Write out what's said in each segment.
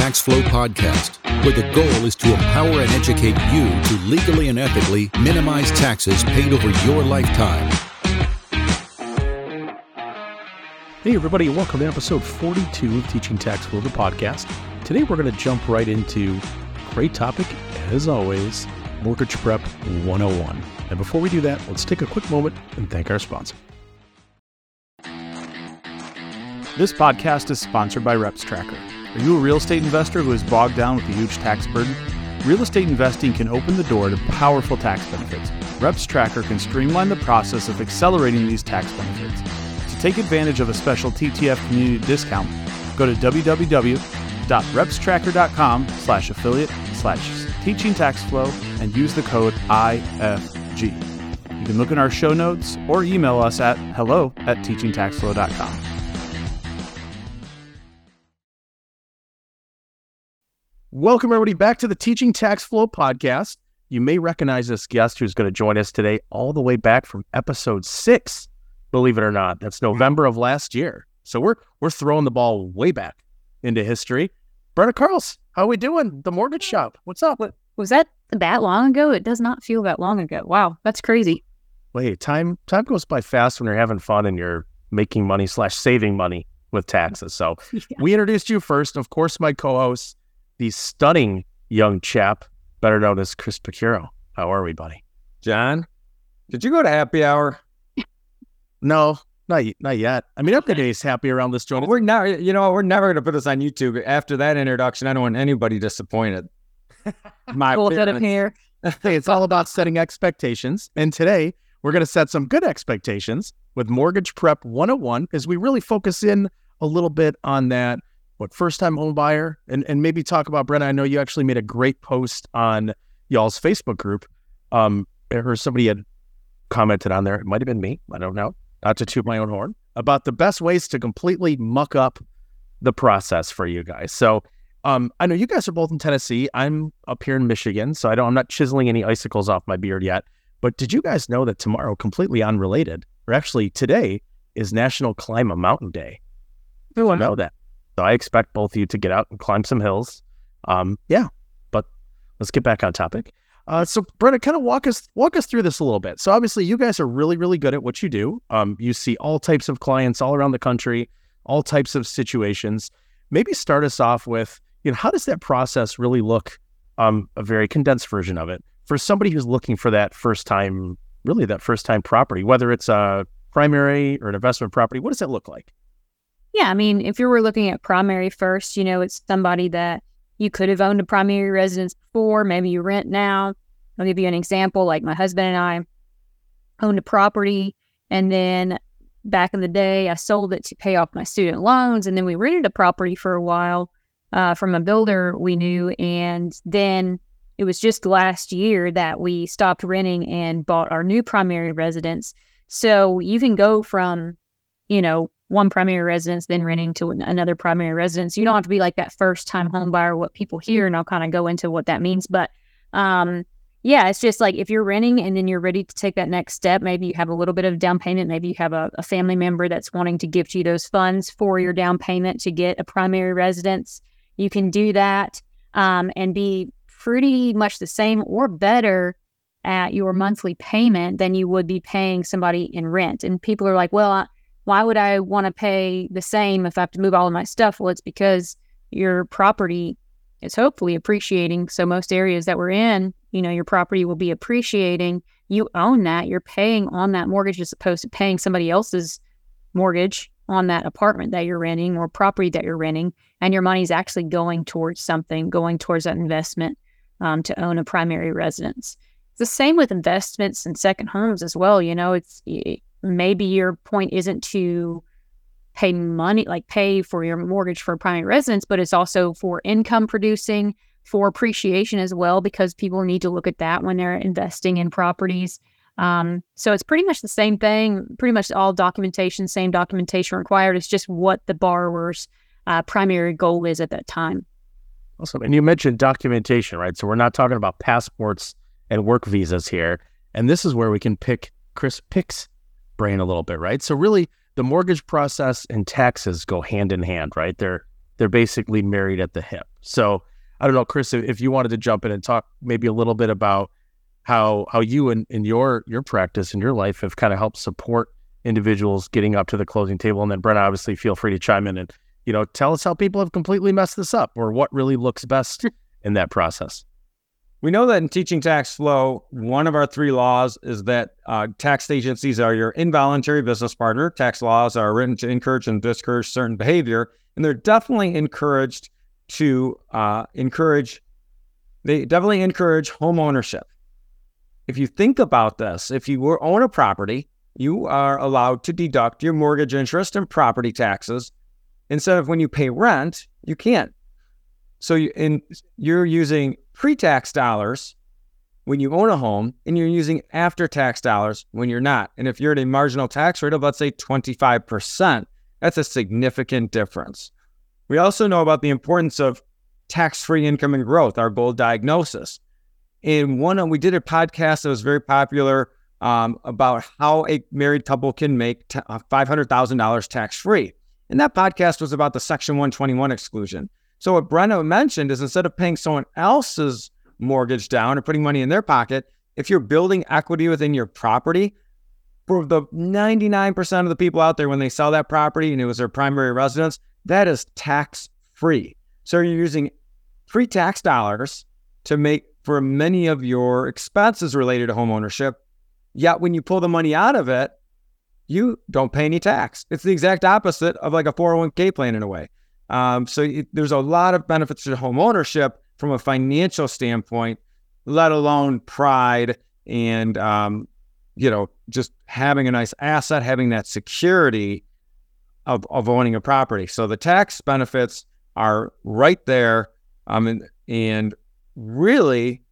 Tax Flow podcast, where the goal is to empower and educate you to legally and ethically minimize taxes paid over your lifetime. Hey, everybody, welcome to episode 42 of Teaching Tax Flow, the podcast. Today, we're going to jump right into great topic, as always Mortgage Prep 101. And before we do that, let's take a quick moment and thank our sponsor. This podcast is sponsored by Reps Tracker. Are you a real estate investor who is bogged down with a huge tax burden? Real estate investing can open the door to powerful tax benefits. Reps Tracker can streamline the process of accelerating these tax benefits. To take advantage of a special TTF community discount, go to www.repstracker.com slash affiliate slash teaching tax flow and use the code IFG. You can look in our show notes or email us at hello at teachingtaxflow.com. Welcome, everybody, back to the Teaching Tax Flow podcast. You may recognize this guest who's going to join us today, all the way back from episode six. Believe it or not, that's mm-hmm. November of last year. So we're we're throwing the ball way back into history. Brenna Carles, how are we doing? The mortgage shop. What's up? Was that that long ago? It does not feel that long ago. Wow, that's crazy. Wait, time time goes by fast when you're having fun and you're making money slash saving money with taxes. So yeah. we introduced you first. Of course, my co-host the stunning young chap, better known as Chris Picciurro. How are we, buddy? John, did you go to happy hour? no, not not yet. I mean, everybody's happy around this joint. We're never, you know, we're never going to put this on YouTube. After that introduction, I don't want anybody disappointed. My full set of hair. hey, it's all about setting expectations, and today we're going to set some good expectations with Mortgage Prep 101 as we really focus in a little bit on that what first time home buyer and, and maybe talk about Brenna. I know you actually made a great post on y'all's Facebook group. Um, or somebody had commented on there. It might have been me. I don't know. Not to toot my own horn about the best ways to completely muck up the process for you guys. So um, I know you guys are both in Tennessee. I'm up here in Michigan, so I don't. I'm not chiseling any icicles off my beard yet. But did you guys know that tomorrow, completely unrelated, or actually today, is National Climb a Mountain Day? Oh, I know that. So I expect both of you to get out and climb some hills. Um, yeah, but let's get back on topic. Uh, so Brenna, kind of walk us walk us through this a little bit. So obviously, you guys are really really good at what you do. Um, you see all types of clients all around the country, all types of situations. Maybe start us off with you know how does that process really look? Um, a very condensed version of it for somebody who's looking for that first time, really that first time property, whether it's a primary or an investment property. What does that look like? Yeah, I mean, if you were looking at primary first, you know, it's somebody that you could have owned a primary residence before. Maybe you rent now. I'll give you an example. Like my husband and I owned a property, and then back in the day, I sold it to pay off my student loans, and then we rented a property for a while uh, from a builder we knew, and then it was just last year that we stopped renting and bought our new primary residence. So you can go from, you know, one primary residence, then renting to another primary residence. You don't have to be like that first time home buyer, what people hear, and I'll kind of go into what that means. But um, yeah, it's just like if you're renting and then you're ready to take that next step, maybe you have a little bit of down payment, maybe you have a, a family member that's wanting to gift you those funds for your down payment to get a primary residence. You can do that um, and be pretty much the same or better at your monthly payment than you would be paying somebody in rent. And people are like, well, I, why would I want to pay the same if I have to move all of my stuff? Well, it's because your property is hopefully appreciating. So most areas that we're in, you know, your property will be appreciating. You own that. You're paying on that mortgage as opposed to paying somebody else's mortgage on that apartment that you're renting or property that you're renting. And your money's actually going towards something, going towards that investment um, to own a primary residence. It's the same with investments and second homes as well. You know, it's maybe your point isn't to pay money, like pay for your mortgage for primary residence, but it's also for income producing, for appreciation as well, because people need to look at that when they're investing in properties. Um, so it's pretty much the same thing, pretty much all documentation, same documentation required. It's just what the borrower's uh, primary goal is at that time. Awesome. And you mentioned documentation, right? So we're not talking about passports and work visas here. And this is where we can pick Chris picks brain a little bit, right? So really, the mortgage process and taxes go hand in hand, right? They're they're basically married at the hip. So I don't know, Chris, if you wanted to jump in and talk maybe a little bit about how how you and in, in your your practice and your life have kind of helped support individuals getting up to the closing table. And then Brent, obviously feel free to chime in and, you know, tell us how people have completely messed this up or what really looks best in that process. We know that in teaching tax flow, one of our three laws is that uh, tax agencies are your involuntary business partner. Tax laws are written to encourage and discourage certain behavior, and they're definitely encouraged to uh, encourage. They definitely encourage home ownership. If you think about this, if you own a property, you are allowed to deduct your mortgage interest and property taxes instead of when you pay rent, you can't. So you, in, you're using pre-tax dollars when you own a home and you're using after-tax dollars when you're not. And if you're at a marginal tax rate of let's say 25%, that's a significant difference. We also know about the importance of tax-free income and growth, our gold diagnosis. In one, we did a podcast that was very popular um, about how a married couple can make t- uh, $500,000 tax free. And that podcast was about the Section 121 exclusion. So, what Brenna mentioned is instead of paying someone else's mortgage down or putting money in their pocket, if you're building equity within your property, for the 99% of the people out there, when they sell that property and it was their primary residence, that is tax free. So, you're using free tax dollars to make for many of your expenses related to home ownership Yet when you pull the money out of it, you don't pay any tax. It's the exact opposite of like a 401k plan in a way. Um, so it, there's a lot of benefits to home ownership from a financial standpoint, let alone pride and um, you know just having a nice asset, having that security of, of owning a property. So the tax benefits are right there. Um, and, and really,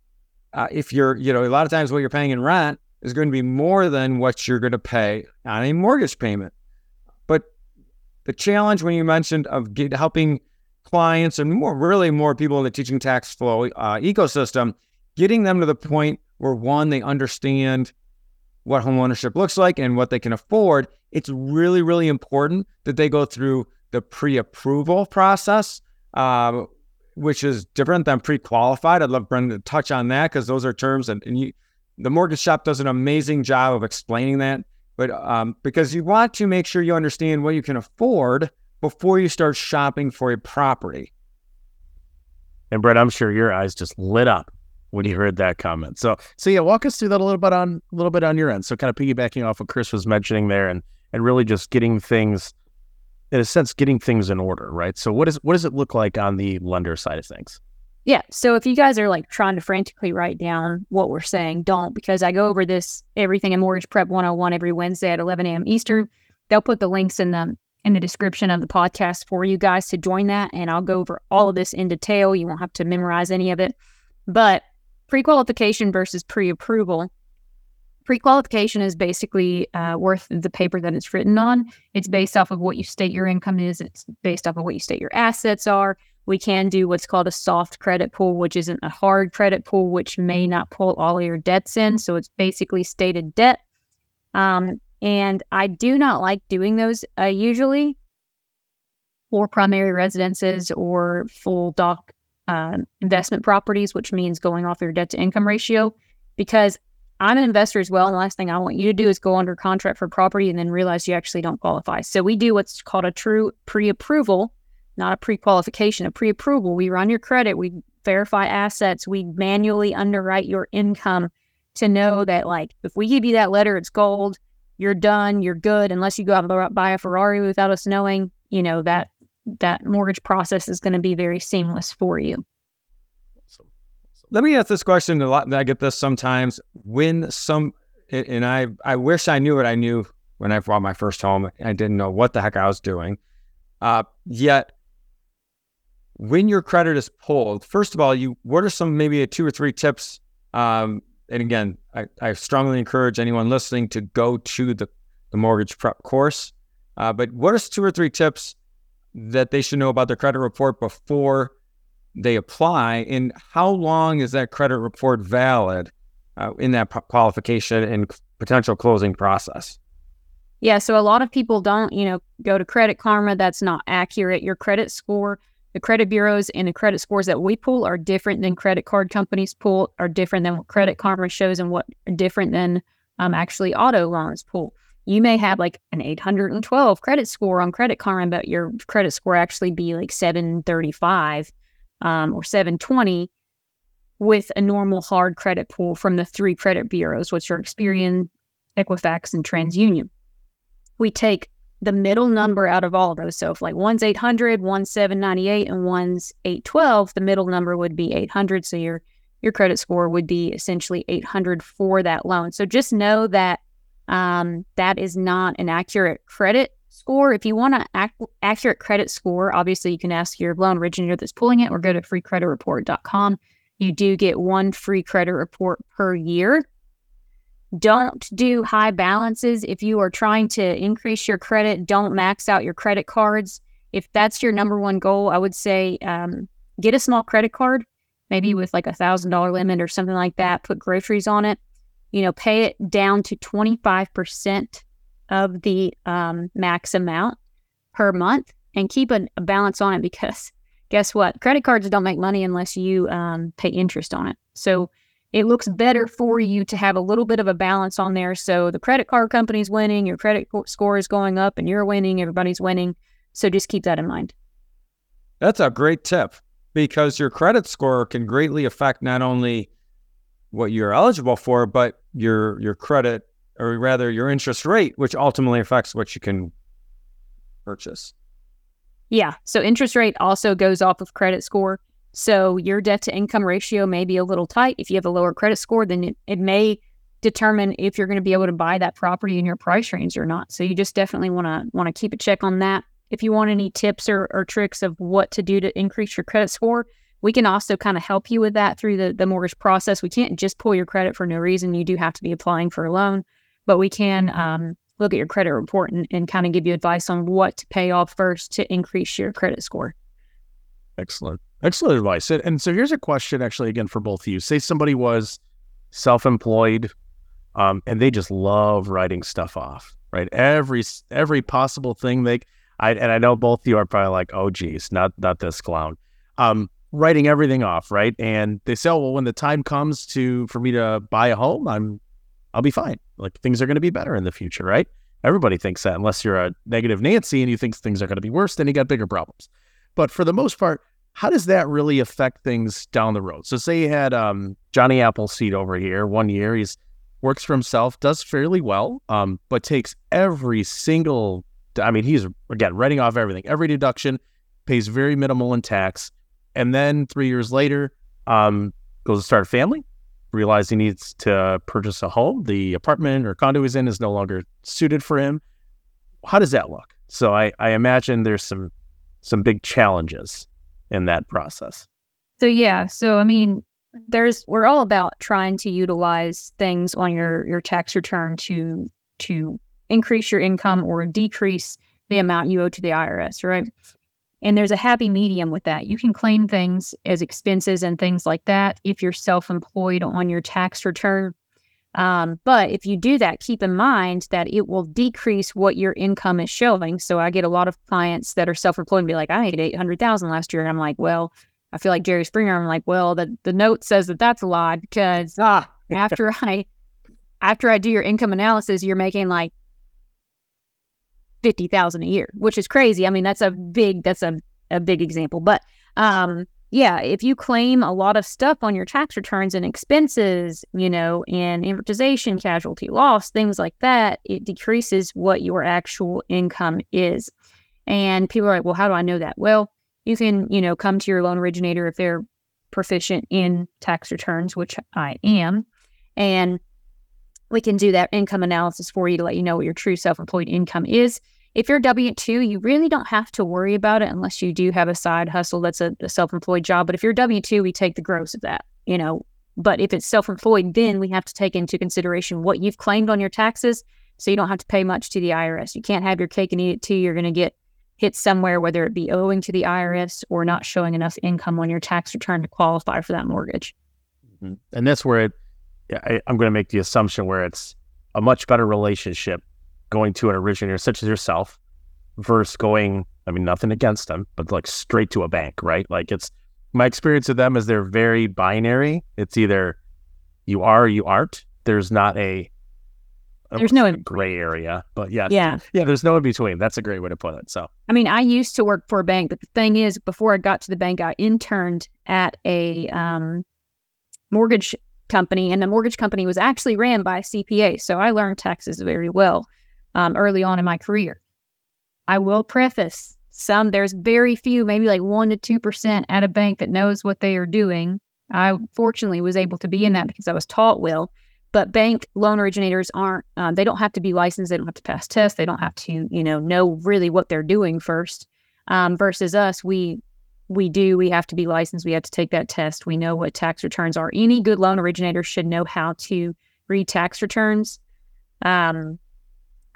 uh, if you're you know a lot of times what you're paying in rent is going to be more than what you're going to pay on a mortgage payment. The challenge when you mentioned of get, helping clients and more, really more people in the teaching tax flow uh, ecosystem, getting them to the point where one, they understand what homeownership looks like and what they can afford. It's really, really important that they go through the pre-approval process, uh, which is different than pre-qualified. I'd love Brenna to touch on that because those are terms and, and you the mortgage shop does an amazing job of explaining that. But um, because you want to make sure you understand what you can afford before you start shopping for a property. And Brett, I'm sure your eyes just lit up when you heard that comment. So, so yeah, walk us through that a little bit on a little bit on your end. So, kind of piggybacking off what Chris was mentioning there, and and really just getting things, in a sense, getting things in order, right? So, what is what does it look like on the lender side of things? Yeah. So if you guys are like trying to frantically write down what we're saying, don't because I go over this everything in Mortgage Prep 101 every Wednesday at 11 a.m. Eastern. They'll put the links in the in the description of the podcast for you guys to join that, and I'll go over all of this in detail. You won't have to memorize any of it. But pre-qualification versus pre-approval. Pre-qualification is basically uh, worth the paper that it's written on. It's based off of what you state your income is. It's based off of what you state your assets are we can do what's called a soft credit pool, which isn't a hard credit pool, which may not pull all your debts in. So it's basically stated debt. Um, and I do not like doing those uh, usually for primary residences or full doc uh, investment properties, which means going off your debt to income ratio, because I'm an investor as well. And the last thing I want you to do is go under contract for property and then realize you actually don't qualify. So we do what's called a true pre approval not a pre-qualification, a pre-approval. We run your credit, we verify assets, we manually underwrite your income to know that like if we give you that letter, it's gold, you're done, you're good, unless you go out and buy a Ferrari without us knowing, you know, that that mortgage process is going to be very seamless for you. Let me ask this question a lot. I get this sometimes when some, and I, I wish I knew what I knew when I bought my first home. I didn't know what the heck I was doing. Uh, yet when your credit is pulled, first of all, you what are some maybe two or three tips? Um, and again, I, I, strongly encourage anyone listening to go to the, the mortgage prep course. Uh, but what are two or three tips that they should know about their credit report before they apply? And how long is that credit report valid uh, in that qualification and potential closing process? Yeah, so a lot of people don't, you know, go to Credit Karma. That's not accurate. Your credit score the credit bureaus and the credit scores that we pull are different than credit card companies pull, are different than what Credit Karma shows, and what are different than um, actually auto loans pull. You may have like an 812 credit score on Credit Karma, but your credit score actually be like 735 um, or 720 with a normal hard credit pool from the three credit bureaus, which are Experian, Equifax, and TransUnion. We take the middle number out of all of those. So if like one's 800, one's 798, and one's 812, the middle number would be 800. So your your credit score would be essentially 800 for that loan. So just know that um, that is not an accurate credit score. If you want an ac- accurate credit score, obviously you can ask your loan originator that's pulling it or go to freecreditreport.com. You do get one free credit report per year. Don't do high balances. If you are trying to increase your credit, don't max out your credit cards. If that's your number one goal, I would say um, get a small credit card, maybe with like a thousand dollar limit or something like that. Put groceries on it. You know, pay it down to twenty five percent of the um, max amount per month, and keep a, a balance on it because guess what? Credit cards don't make money unless you um, pay interest on it. So it looks better for you to have a little bit of a balance on there. So the credit card company's winning, your credit score is going up, and you're winning, everybody's winning. So just keep that in mind. That's a great tip because your credit score can greatly affect not only what you're eligible for, but your your credit or rather your interest rate, which ultimately affects what you can purchase. Yeah. So interest rate also goes off of credit score. So your debt to income ratio may be a little tight. If you have a lower credit score, then it, it may determine if you're going to be able to buy that property in your price range or not. So you just definitely want to want to keep a check on that. If you want any tips or, or tricks of what to do to increase your credit score, we can also kind of help you with that through the, the mortgage process. We can't just pull your credit for no reason. You do have to be applying for a loan, but we can um, look at your credit report and, and kind of give you advice on what to pay off first to increase your credit score. Excellent. Excellent advice. And so here's a question actually again for both of you. Say somebody was self-employed um, and they just love writing stuff off, right? Every every possible thing they I and I know both of you are probably like, oh geez, not not this clown. Um, writing everything off, right? And they say, oh, well, when the time comes to for me to buy a home, I'm I'll be fine. Like things are going to be better in the future, right? Everybody thinks that unless you're a negative Nancy and you think things are going to be worse, then you got bigger problems. But for the most part, how does that really affect things down the road? So say you had um, Johnny Appleseed over here one year. He's works for himself, does fairly well, um, but takes every single. I mean, he's again writing off everything, every deduction, pays very minimal in tax, and then three years later, um, goes to start a family, realize he needs to purchase a home. The apartment or condo he's in is no longer suited for him. How does that look? So I, I imagine there's some some big challenges in that process. So yeah, so I mean, there's we're all about trying to utilize things on your your tax return to to increase your income or decrease the amount you owe to the IRS, right? And there's a happy medium with that. You can claim things as expenses and things like that if you're self-employed on your tax return. Um, but if you do that, keep in mind that it will decrease what your income is showing. So I get a lot of clients that are self-employed and be like, I made 800,000 last year. And I'm like, well, I feel like Jerry Springer. I'm like, well, the, the note says that that's a lie because ah, after I, after I do your income analysis, you're making like 50,000 a year, which is crazy. I mean, that's a big, that's a, a big example, but, um, yeah, if you claim a lot of stuff on your tax returns and expenses, you know, and amortization, casualty loss, things like that, it decreases what your actual income is. And people are like, well, how do I know that? Well, you can, you know, come to your loan originator if they're proficient in tax returns, which I am, and we can do that income analysis for you to let you know what your true self employed income is. If you're W 2, you really don't have to worry about it unless you do have a side hustle that's a, a self employed job. But if you're W 2, we take the gross of that, you know. But if it's self employed, then we have to take into consideration what you've claimed on your taxes. So you don't have to pay much to the IRS. You can't have your cake and eat it too. You're going to get hit somewhere, whether it be owing to the IRS or not showing enough income on your tax return to qualify for that mortgage. Mm-hmm. And that's where it, I, I'm going to make the assumption where it's a much better relationship going to an originator such as yourself versus going I mean, nothing against them, but like straight to a bank, right? Like it's my experience with them is they're very binary. It's either you are or you aren't. There's not a there's no gray area, but yes, yeah, yeah. There's no in between. That's a great way to put it. So, I mean, I used to work for a bank, but the thing is, before I got to the bank, I interned at a um, mortgage company, and the mortgage company was actually ran by a CPA. So I learned taxes very well um, early on in my career. I will preface some, there's very few, maybe like 1% to 2% at a bank that knows what they are doing. I fortunately was able to be in that because I was taught well. But bank loan originators aren't, um, they don't have to be licensed. They don't have to pass tests. They don't have to, you know, know really what they're doing first. Um, versus us, we we do. We have to be licensed. We have to take that test. We know what tax returns are. Any good loan originator should know how to read tax returns. Um,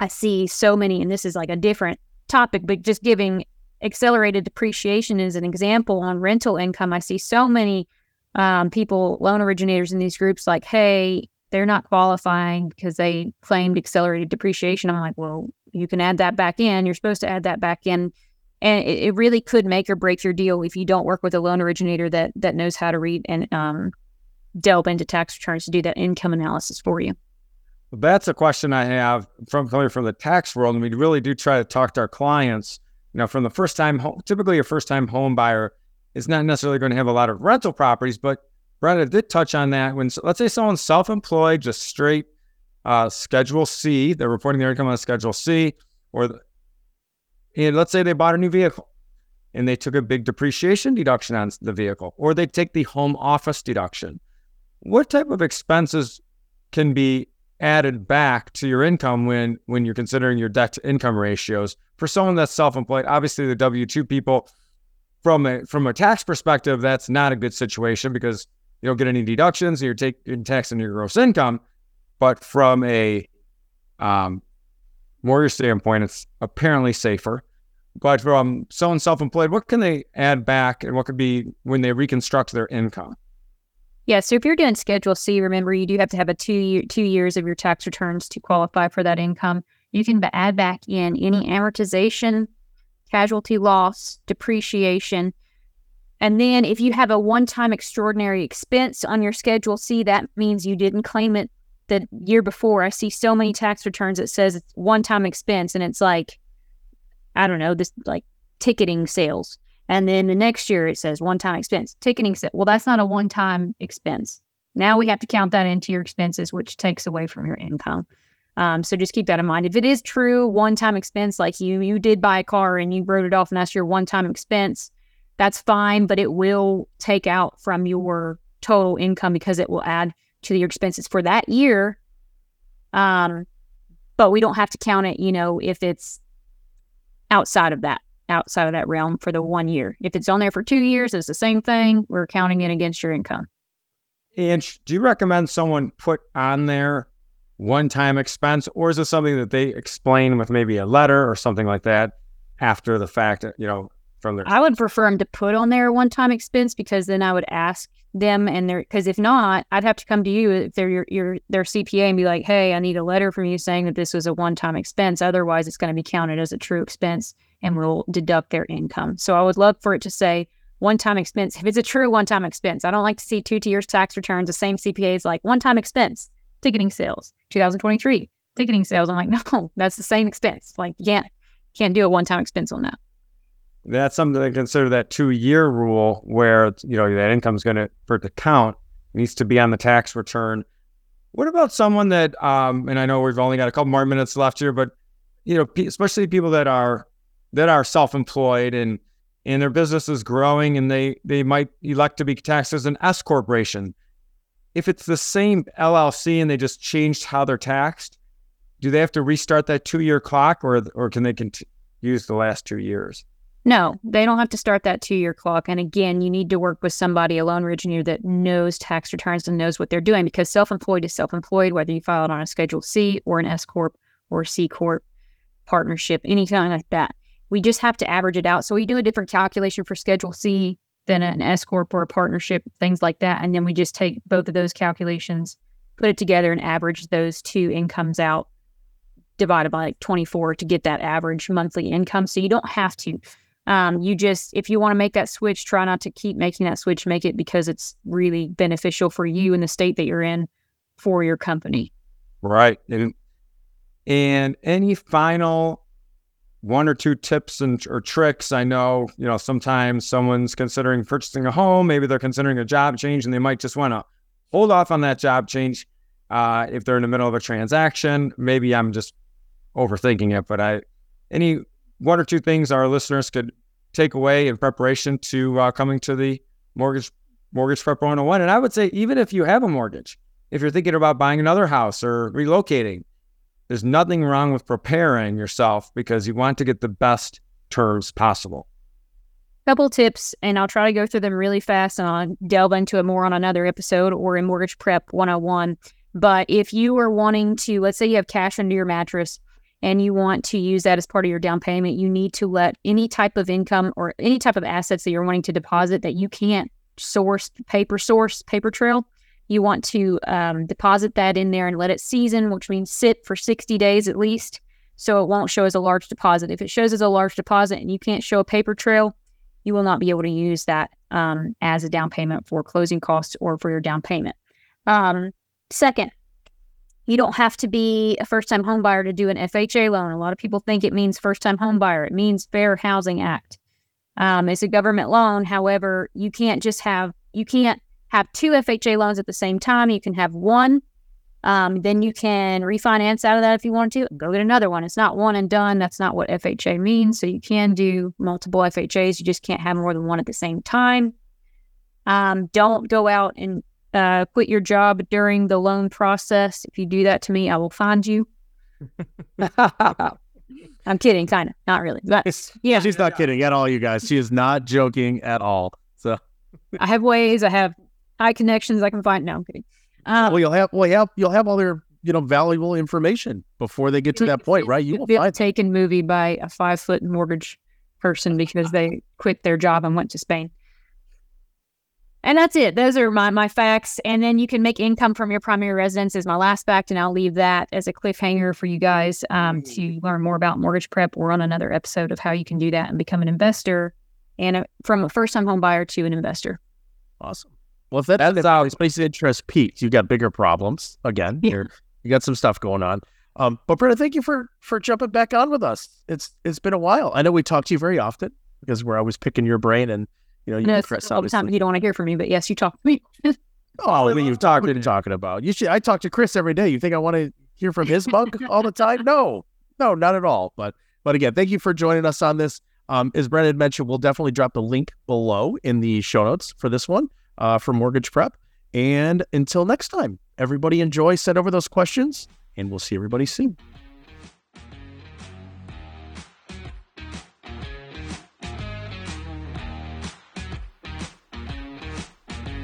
I see so many, and this is like a different topic, but just giving accelerated depreciation as an example on rental income. I see so many um, people, loan originators in these groups, like, hey, they're not qualifying because they claimed accelerated depreciation. I'm like, well, you can add that back in. You're supposed to add that back in and it, it, really could make or break your deal if you don't work with a loan originator that that knows how to read and um, delve into tax returns to do that income analysis for you. That's a question I have from coming from the tax world, and we really do try to talk to our clients. You know, from the first time home, typically a first time home buyer is not necessarily going to have a lot of rental properties, but Brenna did touch on that. When let's say someone's self employed, just straight uh, Schedule C, they're reporting their income on Schedule C, or and let's say they bought a new vehicle and they took a big depreciation deduction on the vehicle, or they take the home office deduction. What type of expenses can be added back to your income when when you're considering your debt to income ratios for someone that's self-employed? Obviously, the W two people, from a from a tax perspective, that's not a good situation because you don't get any deductions. You're taking tax on your gross income, but from a um, mortgage standpoint, it's apparently safer. But from someone self-employed, what can they add back, and what could be when they reconstruct their income? Yeah, so if you're doing Schedule C, remember you do have to have a two year, two years of your tax returns to qualify for that income. You can add back in any amortization, casualty loss, depreciation, and then if you have a one-time extraordinary expense on your Schedule C, that means you didn't claim it the year before. I see so many tax returns that says it's one time expense and it's like, I don't know, this like ticketing sales. And then the next year it says one time expense, ticketing set. Well, that's not a one time expense. Now we have to count that into your expenses, which takes away from your income. Um, so just keep that in mind. If it is true one time expense, like you you did buy a car and you wrote it off and that's your one time expense, that's fine, but it will take out from your total income because it will add to your expenses for that year. Um, but we don't have to count it, you know, if it's outside of that, outside of that realm for the one year. If it's on there for two years, it's the same thing. We're counting it against your income. And do you recommend someone put on there one time expense, or is it something that they explain with maybe a letter or something like that after the fact, you know, from their? I would prefer them to put on their one time expense because then I would ask them and they're because if not, I'd have to come to you if they're your, your their CPA and be like, hey, I need a letter from you saying that this was a one time expense. Otherwise, it's going to be counted as a true expense and we'll deduct their income. So I would love for it to say one time expense. If it's a true one time expense, I don't like to see two tiers tax returns. The same CPA is like one time expense, ticketing sales, 2023 ticketing sales. I'm like, no, that's the same expense. Like, you can't can't do a one time expense on that that's something to consider that two year rule where you know that income is going to for it to count needs to be on the tax return. What about someone that um and i know we've only got a couple more minutes left here but you know especially people that are that are self-employed and and their business is growing and they they might elect to be taxed as an s corporation. If it's the same llc and they just changed how they're taxed do they have to restart that two year clock or or can they cont- use the last two years no, they don't have to start that two year clock. And again, you need to work with somebody, a loan originator that knows tax returns and knows what they're doing because self employed is self employed, whether you file it on a Schedule C or an S Corp or C Corp partnership, anything like that. We just have to average it out. So we do a different calculation for Schedule C than an S Corp or a partnership, things like that. And then we just take both of those calculations, put it together, and average those two incomes out divided by like 24 to get that average monthly income. So you don't have to Um, you just, if you want to make that switch, try not to keep making that switch. Make it because it's really beneficial for you and the state that you're in for your company. Right. And, and any final one or two tips and or tricks? I know, you know, sometimes someone's considering purchasing a home, maybe they're considering a job change, and they might just want to hold off on that job change uh, if they're in the middle of a transaction. Maybe I'm just overthinking it, but I any one or two things our listeners could take away in preparation to uh, coming to the mortgage mortgage prep 101 and i would say even if you have a mortgage if you're thinking about buying another house or relocating there's nothing wrong with preparing yourself because you want to get the best terms possible. Couple tips and i'll try to go through them really fast and i'll delve into it more on another episode or in mortgage prep 101 but if you are wanting to let's say you have cash under your mattress and you want to use that as part of your down payment, you need to let any type of income or any type of assets that you're wanting to deposit that you can't source, paper source, paper trail, you want to um, deposit that in there and let it season, which means sit for 60 days at least. So it won't show as a large deposit. If it shows as a large deposit and you can't show a paper trail, you will not be able to use that um, as a down payment for closing costs or for your down payment. Um, second, you don't have to be a first time homebuyer to do an FHA loan. A lot of people think it means first time homebuyer. It means Fair Housing Act. Um, it's a government loan. However, you can't just have you can't have two FHA loans at the same time. You can have one. Um, then you can refinance out of that if you want to. Go get another one. It's not one and done. That's not what FHA means. So you can do multiple FHAs. You just can't have more than one at the same time. Um, don't go out and uh, quit your job during the loan process. If you do that to me, I will find you. I'm kidding, kind of, not really, but yeah, she's not kidding at all, you guys. She is not joking at all. So I have ways. I have high connections. I can find. No, I'm kidding. Um, well, you'll have well, have you'll have all their you know valuable information before they get to that point, right? You will be taken movie by a five foot mortgage person because they quit their job and went to Spain. And that's it. Those are my, my facts. And then you can make income from your primary residence is my last fact. And I'll leave that as a cliffhanger for you guys um, to learn more about mortgage prep. We're on another episode of how you can do that and become an investor and a, from a first time home buyer to an investor. Awesome. Well, if that, that's how space interest peaks, you've got bigger problems. Again, yeah. you got some stuff going on. Um, but Brenna, thank you for for jumping back on with us. It's it's been a while. I know we talk to you very often because we're always picking your brain and you know, you no, Chris, all the time you don't want to hear from me, but yes, you talk to me. oh, I mean, you've talked. What are you talking about? You should. I talk to Chris every day. You think I want to hear from his mug all the time? No, no, not at all. But but again, thank you for joining us on this. Um, as Brenna mentioned, we'll definitely drop the link below in the show notes for this one uh, for mortgage prep. And until next time, everybody enjoy. Send over those questions, and we'll see everybody soon.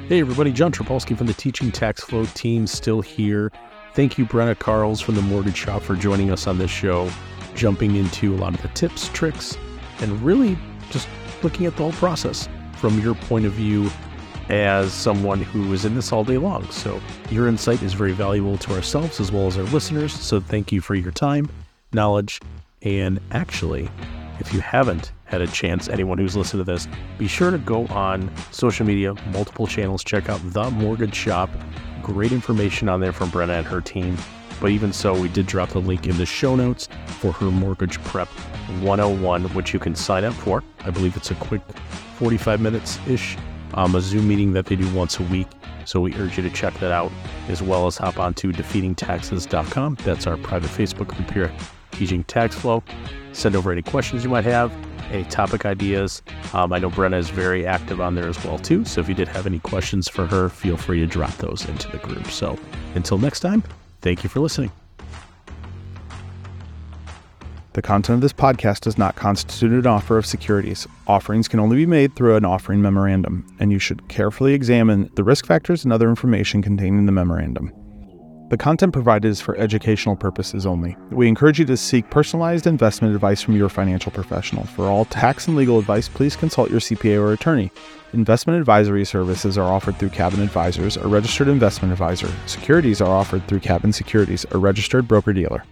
Hey everybody, John Tripolsky from the Teaching Tax Flow team still here. Thank you, Brenna Carles from the Mortgage Shop for joining us on this show, jumping into a lot of the tips, tricks, and really just looking at the whole process from your point of view as someone who is in this all day long. So your insight is very valuable to ourselves as well as our listeners. So thank you for your time, knowledge, and actually, if you haven't had a chance, anyone who's listened to this, be sure to go on social media, multiple channels, check out The Mortgage Shop. Great information on there from Brenna and her team. But even so, we did drop the link in the show notes for her Mortgage Prep 101, which you can sign up for. I believe it's a quick 45 minutes ish, um, a Zoom meeting that they do once a week. So we urge you to check that out, as well as hop on to defeatingtaxes.com. That's our private Facebook group here, Teaching Tax Flow. Send over any questions you might have any topic ideas. Um, I know Brenna is very active on there as well too. So if you did have any questions for her, feel free to drop those into the group. So until next time, thank you for listening. The content of this podcast does not constitute an offer of securities. Offerings can only be made through an offering memorandum, and you should carefully examine the risk factors and other information contained in the memorandum. The content provided is for educational purposes only. We encourage you to seek personalized investment advice from your financial professional. For all tax and legal advice, please consult your CPA or attorney. Investment advisory services are offered through Cabin Advisors, a registered investment advisor. Securities are offered through Cabin Securities, a registered broker dealer.